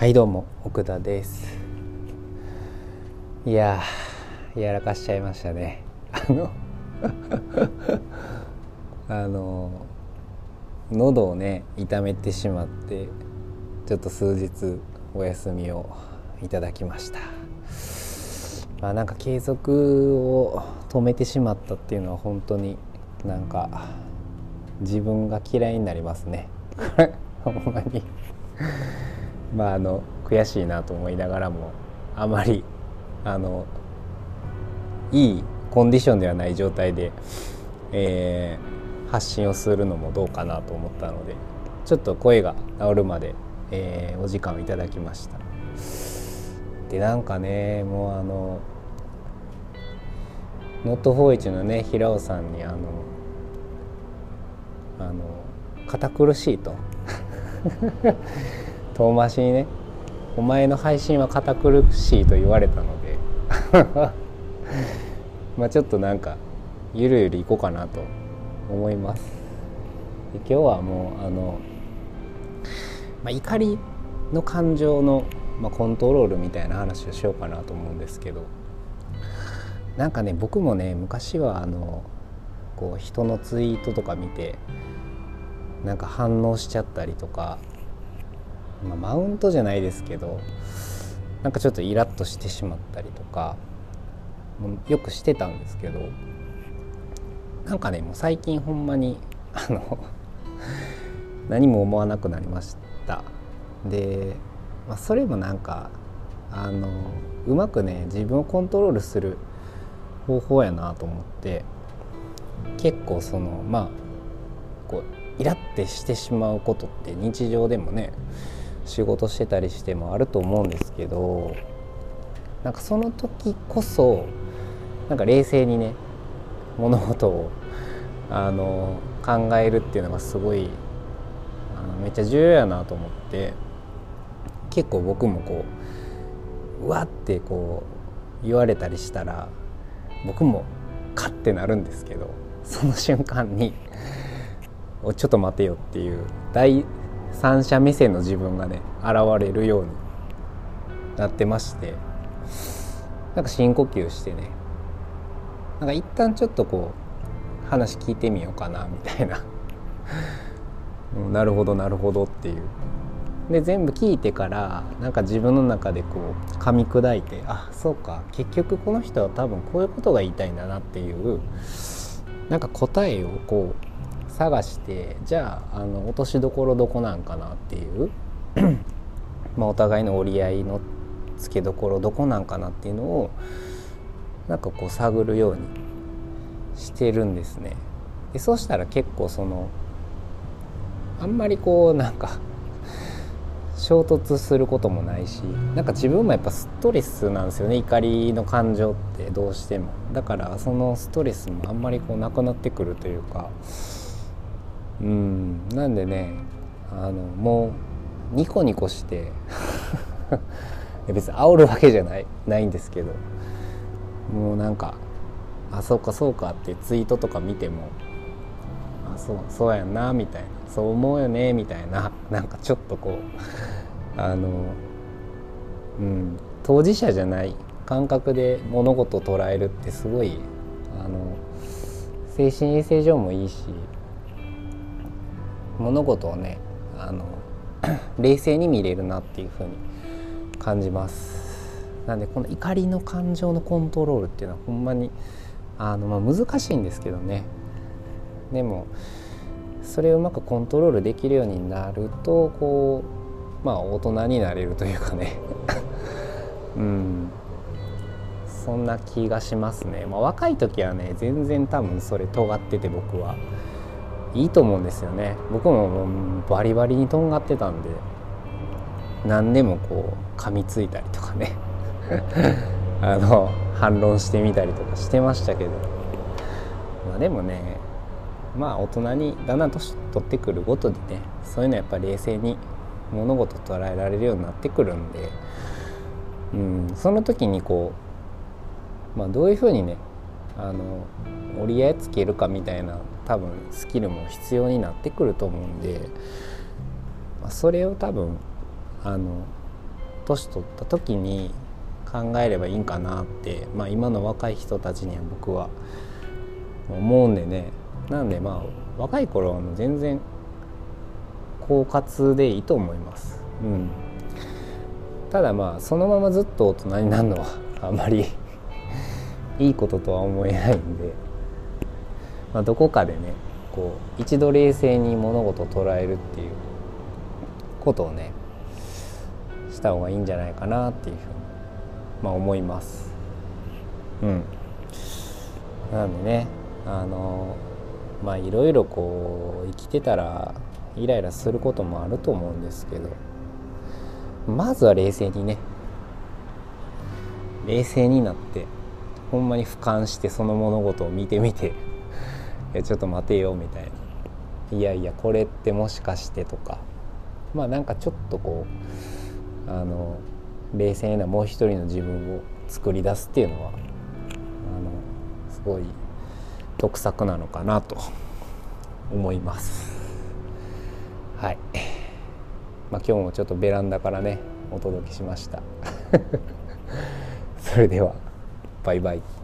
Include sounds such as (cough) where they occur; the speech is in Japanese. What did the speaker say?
はいどうも奥田です。いややらかしちゃいましたね。あの (laughs) あの喉をね痛めてしまってちょっと数日お休みをいただきました。まあなんか継続を止めてしまったっていうのは本当になんか自分が嫌いになりますね。(laughs) ほんまに。まああの悔しいなと思いながらもあまり (laughs) あのいいコンディションではない状態で、えー、発信をするのもどうかなと思ったのでちょっと声が治るまで、えー、お時間をいただきました。でなんかねもうあのノットフォーイチのね平尾さんにあのあの堅苦しいと。遠回しにね「お前の配信は堅苦しい」と言われたので (laughs) まあちょっとなんかゆるゆるいこうかなと思います。で今日はもうあの、まあ、怒りの感情の、まあ、コントロールみたいな話をしようかなと思うんですけどなんかね僕もね昔はあのこう人のツイートとか見てなんか反応しちゃったりとかまあ、マウントじゃないですけどなんかちょっとイラッとしてしまったりとかよくしてたんですけどなんかねもう最近ほんまにあの何も思わなくなりました。で、まあ、それもなんかあのうまくね自分をコントロールする方法やなと思って結構そのまあこうイラッてしてしまうことって日常でもね仕事してたりしてもあると思うんですけどなんかその時こそなんか冷静にね物事をあの考えるっていうのがすごいあのめっちゃ重要やなと思って結構僕もこううわってこう言われたりしたら僕もカッてなるんですけどその瞬間に「ちょっと待てよ」っていう大三者目線の自分がね現れるようになってましてなんか深呼吸してねなんか一旦ちょっとこう話聞いてみようかなみたいな。なるほどなるほどっていう。で全部聞いてからなんか自分の中でこう噛み砕いてあそうか結局この人は多分こういうことが言いたいんだなっていうなんか答えをこう探してじゃああの落としどころどこなんかなっていう。(clears throat) まあお互いの折り合いのつけどころどこなんかなっていうのをなんかこう探るようにしてるんですね。でそうしたら結構そのあんまりこうなんか衝突することもないしなんか自分もやっぱストレスなんですよね。怒りの感情ってどうしても。だからそのストレスもあんまりこうなくなってくるというかうん。なんでねあのもうニコニコして (laughs) 別に煽るわけじゃないないんですけどもうなんかあそうかそうかってツイートとか見てもあそうそうやんなみたいなそう思うよねみたいななんかちょっとこう (laughs) あのうん当事者じゃない感覚で物事を捉えるってすごいあの精神衛生上もいいし物事をねあの (clears throat) 冷静に見れるなっていうふうに感じます。なんでこの怒りの感情のコントロールっていうのはほんまにあの、まあ、難しいんですけどね。でもそれをうまくコントロールできるようになるとこうまあ大人になれるというかね。(laughs) うん。そんな気がしますね、まあ、若い時はね全然多分それ尖ってて僕は。いいと思うんですよね。僕ももうバリバリにとんがってたんで何でもこう噛みついたりとかね。(laughs) あの反論してみたりとかしてましたけど、まあ、でもねまあ大人にだんだん年取ってくるごとにねそういうのはやっぱ冷静に物事捉えられるようになってくるんで、うん、その時にこう、まあ、どういうふうにねあの折り合いつけるかみたいな多分スキルも必要になってくると思うんで、まあ、それを多分あの年取った時に考えればいいんかなって、まあ、今の若い人たちには僕は思うんでね。なんでまあ若い頃は全然狡猾でいいと思います。うん、ただまあそのままずっと大人になるのはあまり (laughs) いいこととは思えないんで、まあ、どこかでねこう一度冷静に物事を捉えるっていうことをねした方がいいんじゃないかなっていうふうに、まあ、思います。うん、なんでねあのまあいろいろこう生きてたらイライラすることもあると思うんですけどまずは冷静にね冷静になってほんまに俯瞰してその物事を見てみていやちょっと待てよみたいないやいやこれってもしかしてとか。まあなんかちょっとこうあの冷静なもう一人の自分を作り出すっていうのはあのすごい得策なのかなと思います。はい。まあ今日もちょっとベランダからねお届けしました。(laughs) それではバイバイ。